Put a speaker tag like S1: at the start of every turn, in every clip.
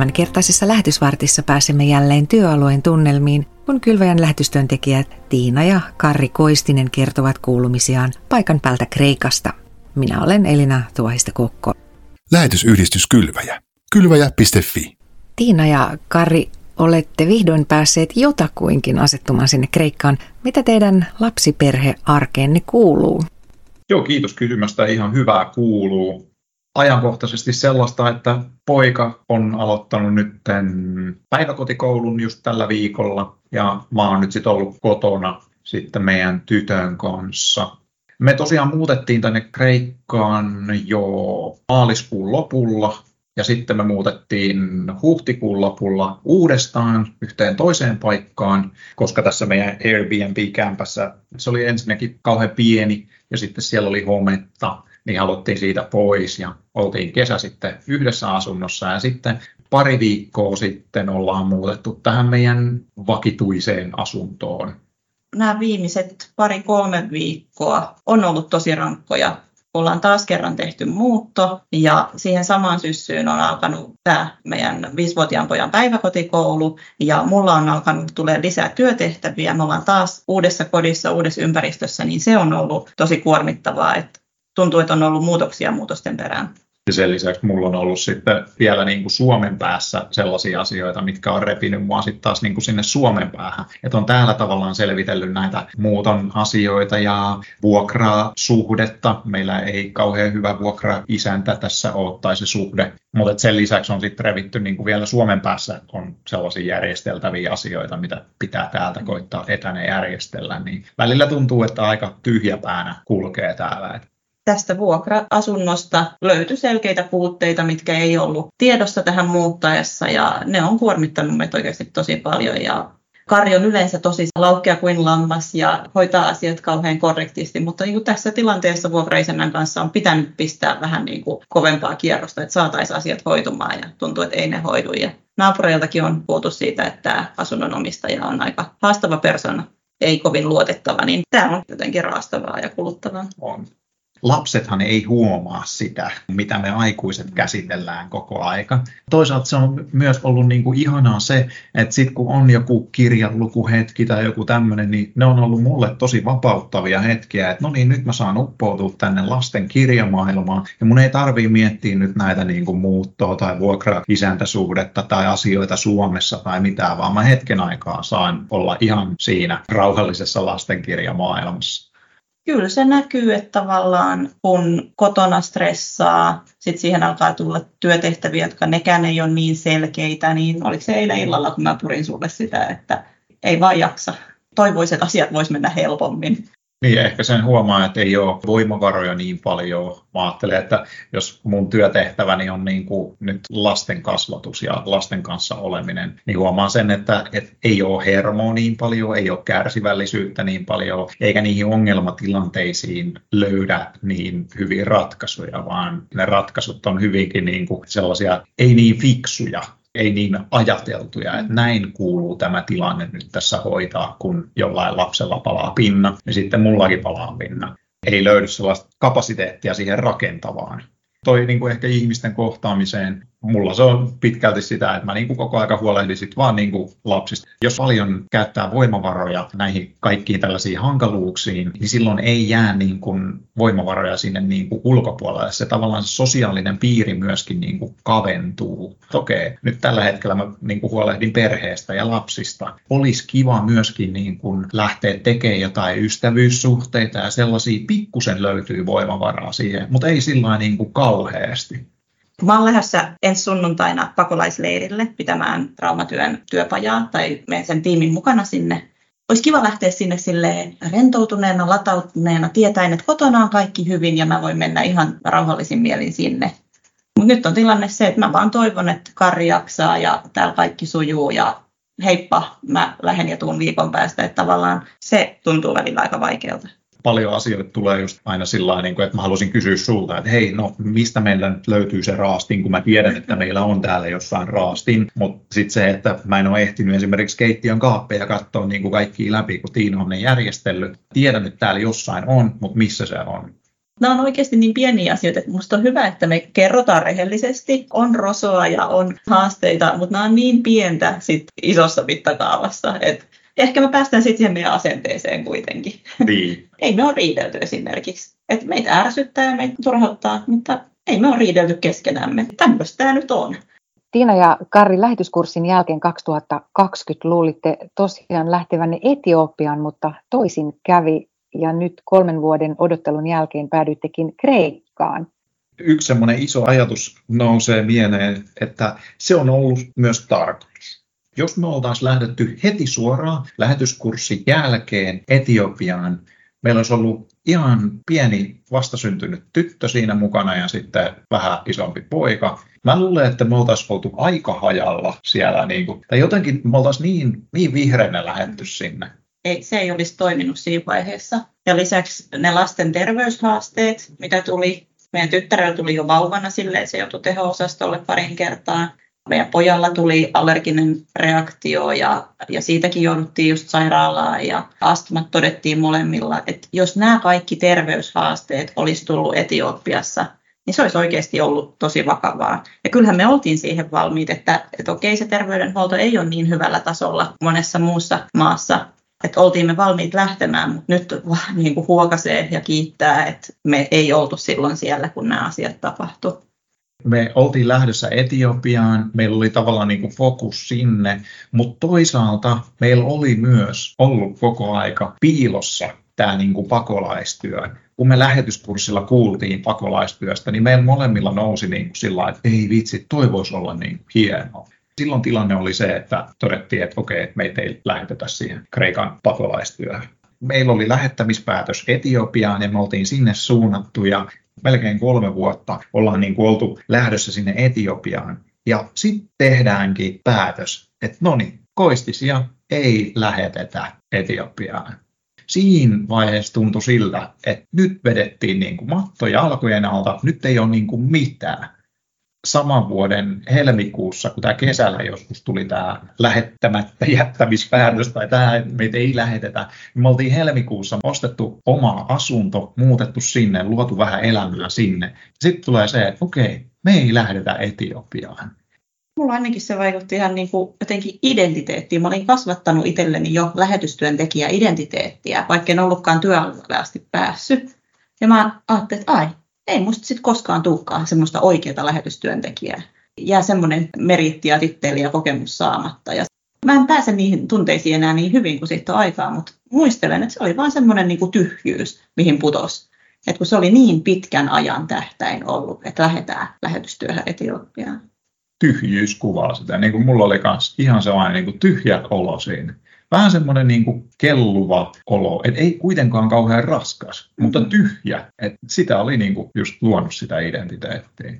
S1: Tämänkertaisessa lähetysvartissa pääsemme jälleen työalueen tunnelmiin, kun kylväjän lähetystyöntekijät Tiina ja Karri Koistinen kertovat kuulumisiaan paikan päältä Kreikasta. Minä olen Elina Tuohista Kokko.
S2: Lähetysyhdistys Kylväjä. Kylväjä.fi.
S1: Tiina ja Karri, olette vihdoin päässeet jotakuinkin asettumaan sinne Kreikkaan. Mitä teidän lapsiperhearkeenne kuuluu?
S3: Joo, kiitos kysymästä. Ihan hyvää kuuluu. Ajankohtaisesti sellaista, että poika on aloittanut nyt päiväkotikoulun just tällä viikolla ja mä oon nyt sitten ollut kotona sitten meidän tytön kanssa. Me tosiaan muutettiin tänne Kreikkaan jo maaliskuun lopulla ja sitten me muutettiin huhtikuun lopulla uudestaan yhteen toiseen paikkaan, koska tässä meidän Airbnb-kämpässä se oli ensinnäkin kauhean pieni ja sitten siellä oli hometta, niin haluttiin siitä pois ja oltiin kesä sitten yhdessä asunnossa ja sitten pari viikkoa sitten ollaan muutettu tähän meidän vakituiseen asuntoon.
S4: Nämä viimeiset pari-kolme viikkoa on ollut tosi rankkoja ollaan taas kerran tehty muutto ja siihen samaan syssyyn on alkanut tämä meidän viisivuotiaan pojan päiväkotikoulu ja mulla on alkanut tulee lisää työtehtäviä. Me ollaan taas uudessa kodissa, uudessa ympäristössä, niin se on ollut tosi kuormittavaa, että tuntuu, että on ollut muutoksia muutosten perään.
S3: Ja sen lisäksi mulla on ollut sitten vielä niin kuin Suomen päässä sellaisia asioita, mitkä on repinyt mua sitten taas niin kuin sinne Suomen päähän. Että on täällä tavallaan selvitellyt näitä muuton asioita ja vuokraa suhdetta. Meillä ei kauhean hyvä vuokra-isäntä tässä ole tai se suhde. Mutta sen lisäksi on sitten revitty niin kuin vielä Suomen päässä on sellaisia järjesteltäviä asioita, mitä pitää täältä koittaa etänä järjestellä. Niin välillä tuntuu, että aika tyhjäpäänä kulkee täällä
S4: tästä vuokra-asunnosta löytyi selkeitä puutteita, mitkä ei ollut tiedossa tähän muuttaessa ja ne on kuormittanut meitä oikeasti tosi paljon ja Kari on yleensä tosi laukkea kuin lammas ja hoitaa asiat kauhean korrektisti, mutta niin kuin tässä tilanteessa vuokraisennän kanssa on pitänyt pistää vähän niin kuin kovempaa kierrosta, että saataisiin asiat hoitumaan ja tuntuu, että ei ne hoidu. Ja naapureiltakin on puhuttu siitä, että tämä asunnon omistaja on aika haastava persona, ei kovin luotettava, niin tämä on jotenkin raastavaa ja kuluttavaa.
S3: On lapsethan ei huomaa sitä, mitä me aikuiset käsitellään koko aika. Toisaalta se on myös ollut niin kuin ihanaa se, että sitten kun on joku kirjanlukuhetki tai joku tämmöinen, niin ne on ollut mulle tosi vapauttavia hetkiä, että no niin, nyt mä saan uppoutua tänne lasten kirjamaailmaan ja mun ei tarvii miettiä nyt näitä niin kuin muuttoa tai vuokra-isäntäsuhdetta tai asioita Suomessa tai mitään, vaan mä hetken aikaa saan olla ihan siinä rauhallisessa lastenkirjamaailmassa.
S4: Kyllä se näkyy, että tavallaan kun kotona stressaa, sitten siihen alkaa tulla työtehtäviä, jotka nekään ei ole niin selkeitä, niin oliko se eilen illalla, kun mä purin sulle sitä, että ei vaan jaksa. Toivoisin, että asiat vois mennä helpommin.
S3: Niin, ehkä sen huomaa, että ei ole voimavaroja niin paljon. Mä ajattelen, että jos mun työtehtäväni on niin kuin nyt lasten kasvatus ja lasten kanssa oleminen, niin huomaan sen, että, että ei ole hermoa niin paljon, ei ole kärsivällisyyttä niin paljon, eikä niihin ongelmatilanteisiin löydä niin hyviä ratkaisuja, vaan ne ratkaisut on hyvinkin niin kuin sellaisia ei niin fiksuja, ei niin ajateltuja, että näin kuuluu tämä tilanne nyt tässä hoitaa, kun jollain lapsella palaa pinna, niin sitten mullakin palaa pinna. Ei löydy sellaista kapasiteettia siihen rakentavaan. Toi niin kuin ehkä ihmisten kohtaamiseen mulla se on pitkälti sitä, että mä niin kuin koko aika huolehdin sit vaan niin kuin lapsista. Jos paljon käyttää voimavaroja näihin kaikkiin tällaisiin hankaluuksiin, niin silloin ei jää niin kuin voimavaroja sinne niin kuin ulkopuolelle. Se tavallaan sosiaalinen piiri myöskin niin kuin kaventuu. Okei, nyt tällä hetkellä mä niin kuin huolehdin perheestä ja lapsista. Olisi kiva myöskin niin kuin lähteä tekemään jotain ystävyyssuhteita ja sellaisia pikkusen löytyy voimavaraa siihen, mutta ei sillä niin kuin kauheasti.
S4: Mä olen lähdössä ensi sunnuntaina pakolaisleirille pitämään traumatyön työpajaa tai menen sen tiimin mukana sinne. Olisi kiva lähteä sinne sille rentoutuneena, latautuneena, tietäen, että kotona on kaikki hyvin ja mä voin mennä ihan rauhallisin mielin sinne. Mutta nyt on tilanne se, että mä vaan toivon, että Karri jaksaa ja täällä kaikki sujuu ja heippa, mä lähden ja tuun viikon päästä. Että tavallaan se tuntuu välillä aika vaikealta
S3: paljon asioita tulee just aina sillä niin että mä haluaisin kysyä sulta, että hei, no mistä meillä nyt löytyy se raastin, kun mä tiedän, että meillä on täällä jossain raastin, mutta sitten se, että mä en ole ehtinyt esimerkiksi keittiön kaappeja katsoa niin kuin kaikki läpi, kun Tiina on ne järjestellyt. Tiedän, että täällä jossain on, mutta missä se on?
S4: Nämä on oikeasti niin pieniä asioita, että minusta on hyvä, että me kerrotaan rehellisesti. On rosoa ja on haasteita, mutta nämä on niin pientä sit isossa mittakaavassa, että ehkä me päästään sitten siihen meidän asenteeseen kuitenkin.
S3: Niin.
S4: ei me ole riidelty esimerkiksi. Et meitä ärsyttää ja meitä turhauttaa, mutta ei me ole riidelty keskenämme. Tämmöistä tämä nyt on.
S1: Tiina ja Karri lähetyskurssin jälkeen 2020 luulitte tosiaan lähtevänne Etiopiaan, mutta toisin kävi ja nyt kolmen vuoden odottelun jälkeen päädyittekin Kreikkaan.
S3: Yksi semmoinen iso ajatus nousee mieleen, että se on ollut myös tarkoitus. Jos me oltaisiin lähdetty heti suoraan lähetyskurssin jälkeen Etiopiaan, meillä olisi ollut ihan pieni vastasyntynyt tyttö siinä mukana ja sitten vähän isompi poika. Mä luulen, että me oltaisiin oltu aika hajalla siellä, niin kuin, tai jotenkin me oltaisiin niin, niin vihreänä lähetty sinne.
S4: Ei, se ei olisi toiminut siinä vaiheessa. Ja lisäksi ne lasten terveyshaasteet, mitä tuli, meidän tyttärellä tuli jo vauvana silleen, se joutui teho-osastolle parin kertaa meidän pojalla tuli allerginen reaktio ja, ja siitäkin jouduttiin just sairaalaan ja astmat todettiin molemmilla. Että jos nämä kaikki terveyshaasteet olisi tullut Etiopiassa, niin se olisi oikeasti ollut tosi vakavaa. Ja kyllähän me oltiin siihen valmiit, että, että okei se terveydenhuolto ei ole niin hyvällä tasolla monessa muussa maassa, että oltiin me valmiit lähtemään, mutta nyt niin kuin huokasee ja kiittää, että me ei oltu silloin siellä, kun nämä asiat tapahtuivat
S3: me oltiin lähdössä Etiopiaan, meillä oli tavallaan niin kuin fokus sinne, mutta toisaalta meillä oli myös ollut koko aika piilossa tämä niin kuin pakolaistyö. Kun me lähetyskurssilla kuultiin pakolaistyöstä, niin meillä molemmilla nousi niin kuin sillä että ei vitsi, toi voisi olla niin hienoa. Silloin tilanne oli se, että todettiin, että okei, meitä ei lähetetä siihen Kreikan pakolaistyöhön meillä oli lähettämispäätös Etiopiaan ja me oltiin sinne suunnattu ja melkein kolme vuotta ollaan niin kuin oltu lähdössä sinne Etiopiaan. Ja sitten tehdäänkin päätös, että no niin, koistisia ei lähetetä Etiopiaan. Siinä vaiheessa tuntui siltä, että nyt vedettiin niin kuin matto jalkojen alta, nyt ei ole niin kuin mitään saman vuoden helmikuussa, kun tämä kesällä joskus tuli tämä lähettämättä jättämispäätös tai tämä, meitä ei lähetetä, niin me oltiin helmikuussa ostettu oma asunto, muutettu sinne, luotu vähän elämää sinne. Sitten tulee se, että okei, me ei lähdetä Etiopiaan.
S4: Mulla ainakin se vaikutti ihan niin kuin jotenkin identiteettiin. Mä olin kasvattanut itselleni jo lähetystyöntekijä identiteettiä, vaikka en ollutkaan työalueelle asti päässyt. Ja mä ajattelin, että ai, ei musta sitten koskaan tulekaan semmoista oikeaa lähetystyöntekijää. Jää semmoinen meritti ja titteli ja kokemus saamatta. Ja mä en pääse niihin tunteisiin enää niin hyvin kuin siitä on aikaa, mutta muistelen, että se oli vain semmoinen niin kuin tyhjyys, mihin putos. Et kun se oli niin pitkän ajan tähtäin ollut, että lähdetään lähetystyöhön Etiopiaan.
S3: Tyhjyys kuvaa sitä. Niin kuin mulla oli myös ihan sellainen niin tyhjä olo siinä vähän semmoinen niin kuin kelluva olo, että ei kuitenkaan kauhean raskas, mutta mm-hmm. tyhjä. Että sitä oli niin kuin just luonut sitä identiteettiä.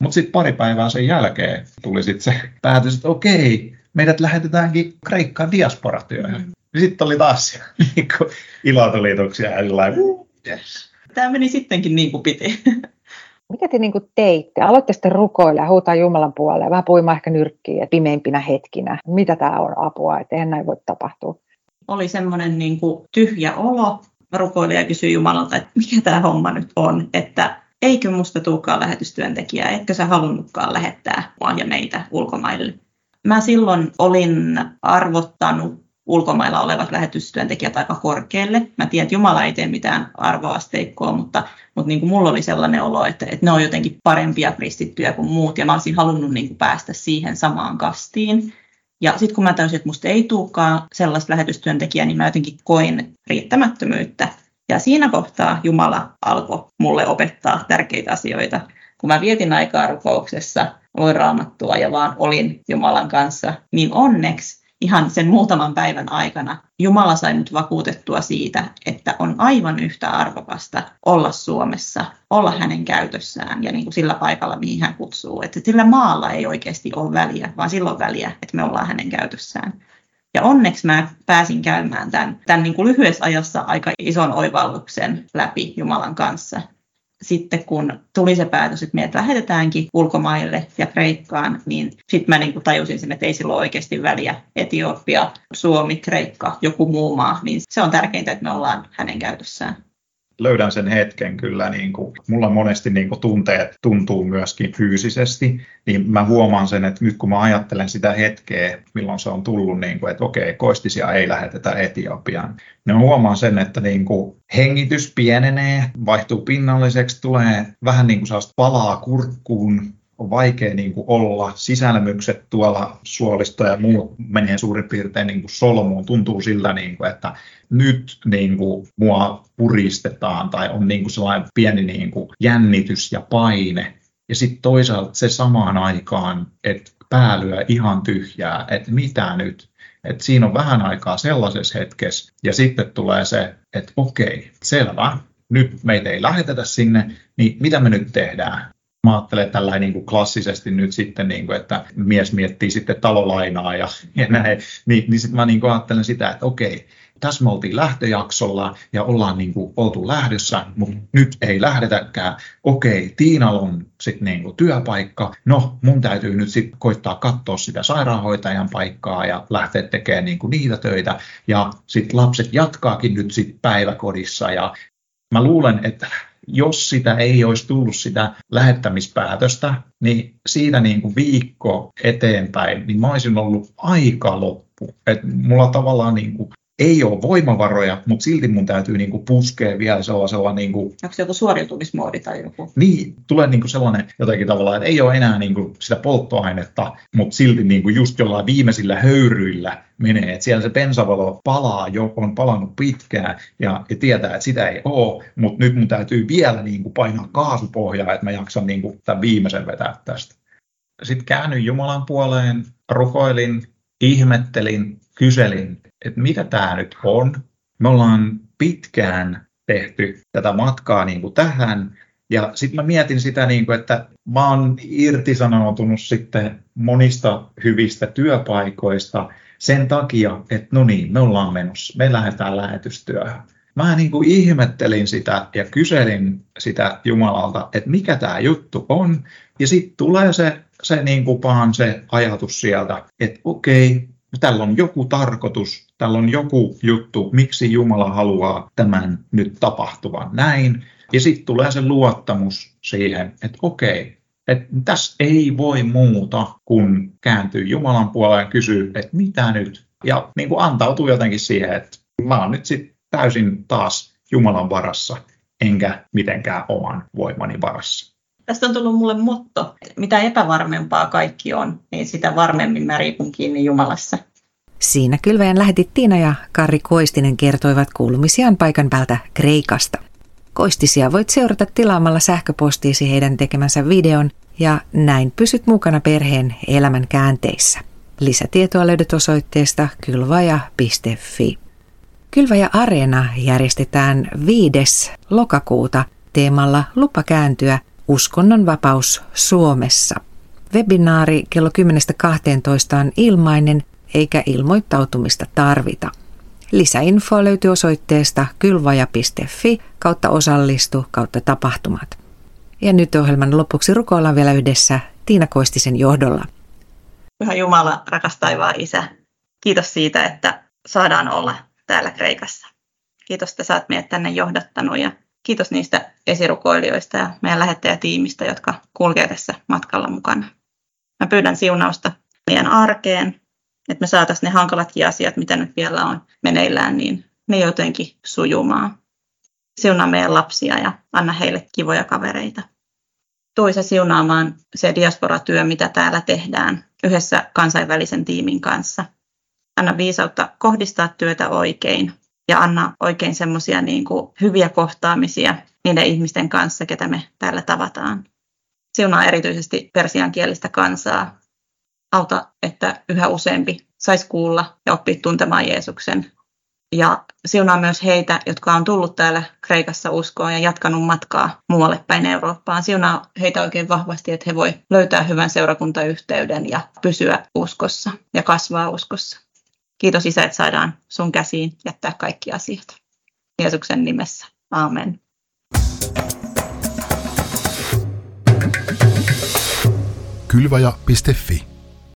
S3: Mutta sitten pari päivää sen jälkeen tuli sitten se päätös, että okei, meidät lähetetäänkin Kreikkaan diasporatyöhön. Mm. Sitten oli taas niin ilotulituksia ja yes.
S4: Tämä meni sittenkin niin kuin piti.
S1: Mitä te niin teitte? Aloitte sitten rukoilla ja huutaa Jumalan puolelle, vähän puimaan ehkä nyrkkiä pimeimpinä hetkinä. Mitä tämä on apua, että eihän näin voi tapahtua?
S4: Oli semmoinen niin tyhjä olo. Rukoilin ja kysyin Jumalalta, että mikä tämä homma nyt on, että eikö musta tulekaan lähetystyöntekijää, etkö sä halunnutkaan lähettää mua ja meitä ulkomaille. Mä silloin olin arvottanut ulkomailla olevat lähetystyöntekijät aika korkealle. Mä tiedän, että Jumala ei tee mitään arvoasteikkoa, mutta, mutta niin kuin mulla oli sellainen olo, että, että ne on jotenkin parempia kristittyjä kuin muut, ja mä olisin halunnut niin kuin päästä siihen samaan kastiin. Ja sitten kun mä täysin, että musta ei tulekaan sellaista lähetystyöntekijää, niin mä jotenkin koin riittämättömyyttä. Ja siinä kohtaa Jumala alkoi mulle opettaa tärkeitä asioita. Kun mä vietin aikaa rukouksessa, luin raamattua ja vaan olin Jumalan kanssa, niin onneksi ihan sen muutaman päivän aikana Jumala sai nyt vakuutettua siitä, että on aivan yhtä arvokasta olla Suomessa, olla hänen käytössään ja niin kuin sillä paikalla, mihin hän kutsuu. Että sillä maalla ei oikeasti ole väliä, vaan silloin väliä, että me ollaan hänen käytössään. Ja onneksi mä pääsin käymään tämän, tämän niin kuin lyhyessä ajassa aika ison oivalluksen läpi Jumalan kanssa sitten kun tuli se päätös, että meidät lähetetäänkin ulkomaille ja Kreikkaan, niin sitten mä niin tajusin sen, että ei silloin oikeasti väliä Etiopia, Suomi, Kreikka, joku muu maa, niin se on tärkeintä, että me ollaan hänen käytössään.
S3: Löydän sen hetken kyllä, niin kuin, mulla monesti niin kuin tunteet tuntuu myöskin fyysisesti, niin mä huomaan sen, että nyt kun mä ajattelen sitä hetkeä, milloin se on tullut, niin kuin, että okei, koistisia ei lähetetä Etiopiaan, niin mä huomaan sen, että niin kuin hengitys pienenee, vaihtuu pinnalliseksi, tulee vähän niin kuin palaa kurkkuun, on vaikea niin kuin olla. Sisälmykset tuolla suolisto ja muut menee suurin piirtein niin kuin solmuun. Tuntuu siltä, niin kuin, että nyt niin kuin, mua puristetaan tai on niin kuin sellainen pieni niin kuin, jännitys ja paine. Ja sitten toisaalta se samaan aikaan, että päälyä ihan tyhjää, että mitä nyt. että siinä on vähän aikaa sellaisessa hetkessä ja sitten tulee se, että okei, selvä, nyt meitä ei lähetetä sinne, niin mitä me nyt tehdään? Mä ajattelen tällä niin kuin klassisesti nyt sitten, niin kuin, että mies miettii sitten talolainaa ja, ja näin, niin, niin sitten mä niin kuin ajattelen sitä, että okei, tässä me oltiin lähtöjaksolla ja ollaan niin kuin oltu lähdössä, mutta nyt ei lähdetäkään. Okei, Tiinalla on sitten niin kuin työpaikka. No, mun täytyy nyt sitten koittaa katsoa sitä sairaanhoitajan paikkaa ja lähteä tekemään niin kuin niitä töitä. Ja sitten lapset jatkaakin nyt sitten päiväkodissa ja mä luulen, että jos sitä ei olisi tullut sitä lähettämispäätöstä, niin siitä niin kuin viikko eteenpäin, niin mä olisin ollut aika loppu. Et mulla tavallaan niin kuin ei ole voimavaroja, mutta silti mun täytyy niinku puskea vielä sellaisella... Niinku,
S4: Onko se joku suoriutumismoodi tai joku?
S3: Niin, tulee niinku sellainen jotenkin tavallaan, että ei ole enää niinku sitä polttoainetta, mutta silti niinku just jollain viimeisillä höyryillä menee. Et siellä se bensavalo palaa jo, on palannut pitkään ja, ja tietää, että sitä ei ole, mutta nyt mun täytyy vielä niinku painaa kaasupohjaa, että mä jaksan niinku tämän viimeisen vetää tästä. Sitten käännyin Jumalan puoleen, rukoilin, ihmettelin, kyselin, että mitä tämä nyt on. Me ollaan pitkään tehty tätä matkaa niin kuin tähän, ja sitten mä mietin sitä, niin kuin, että mä oon irtisanoutunut sitten monista hyvistä työpaikoista sen takia, että no niin, me ollaan menossa, me lähdetään lähetystyöhön. Mä niin kuin ihmettelin sitä ja kyselin sitä Jumalalta, että mikä tämä juttu on. Ja sitten tulee se, se, niin kuin vaan se ajatus sieltä, että okei, tällä on joku tarkoitus, tällä on joku juttu, miksi Jumala haluaa tämän nyt tapahtuvan näin. Ja sitten tulee se luottamus siihen, että okei, että tässä ei voi muuta kuin kääntyä Jumalan puoleen ja kysyä, että mitä nyt. Ja niin kuin antautuu jotenkin siihen, että mä oon nyt sitten täysin taas Jumalan varassa, enkä mitenkään oman voimani varassa.
S4: Tästä on tullut mulle motto, että mitä epävarmempaa kaikki on, niin sitä varmemmin mä riipun kiinni Jumalassa.
S1: Siinä kylväjän lähetit Tiina ja Karri Koistinen kertoivat kuulumisiaan paikan päältä Kreikasta. Koistisia voit seurata tilaamalla sähköpostiisi heidän tekemänsä videon ja näin pysyt mukana perheen elämän käänteissä. Lisätietoa löydät osoitteesta kylvaja.fi. Kylväjä Areena järjestetään 5. lokakuuta teemalla Lupa kääntyä – Uskonnon vapaus Suomessa. Webinaari kello 10.12 on ilmainen eikä ilmoittautumista tarvita. Lisäinfoa löytyy osoitteesta kylvaja.fi kautta osallistu kautta tapahtumat. Ja nyt ohjelman lopuksi rukoillaan vielä yhdessä Tiina Koistisen johdolla.
S4: Pyhä Jumala, rakas taivaan Isä, kiitos siitä, että saadaan olla täällä Kreikassa. Kiitos, että sä oot meidät tänne johdattanut ja kiitos niistä esirukoilijoista ja meidän lähettäjätiimistä, jotka kulkee tässä matkalla mukana. Mä pyydän siunausta meidän arkeen, että me saataisiin ne hankalatkin asiat, mitä nyt vielä on meneillään, niin ne jotenkin sujumaan. Siunaa meidän lapsia ja anna heille kivoja kavereita. Toisa siunaamaan se diasporatyö, mitä täällä tehdään yhdessä kansainvälisen tiimin kanssa. Anna viisautta kohdistaa työtä oikein ja anna oikein semmoisia niin hyviä kohtaamisia niiden ihmisten kanssa, ketä me täällä tavataan. Siunaa erityisesti persiankielistä kansaa. Auta, että yhä useampi saisi kuulla ja oppia tuntemaan Jeesuksen. Ja siunaa myös heitä, jotka on tullut täällä Kreikassa uskoon ja jatkanut matkaa muualle päin Eurooppaan. Siunaa heitä oikein vahvasti, että he voi löytää hyvän seurakuntayhteyden ja pysyä uskossa ja kasvaa uskossa. Kiitos Isä, että saadaan sun käsiin jättää kaikki asiat. Jeesuksen nimessä. Amen.
S2: Kylvaja.fi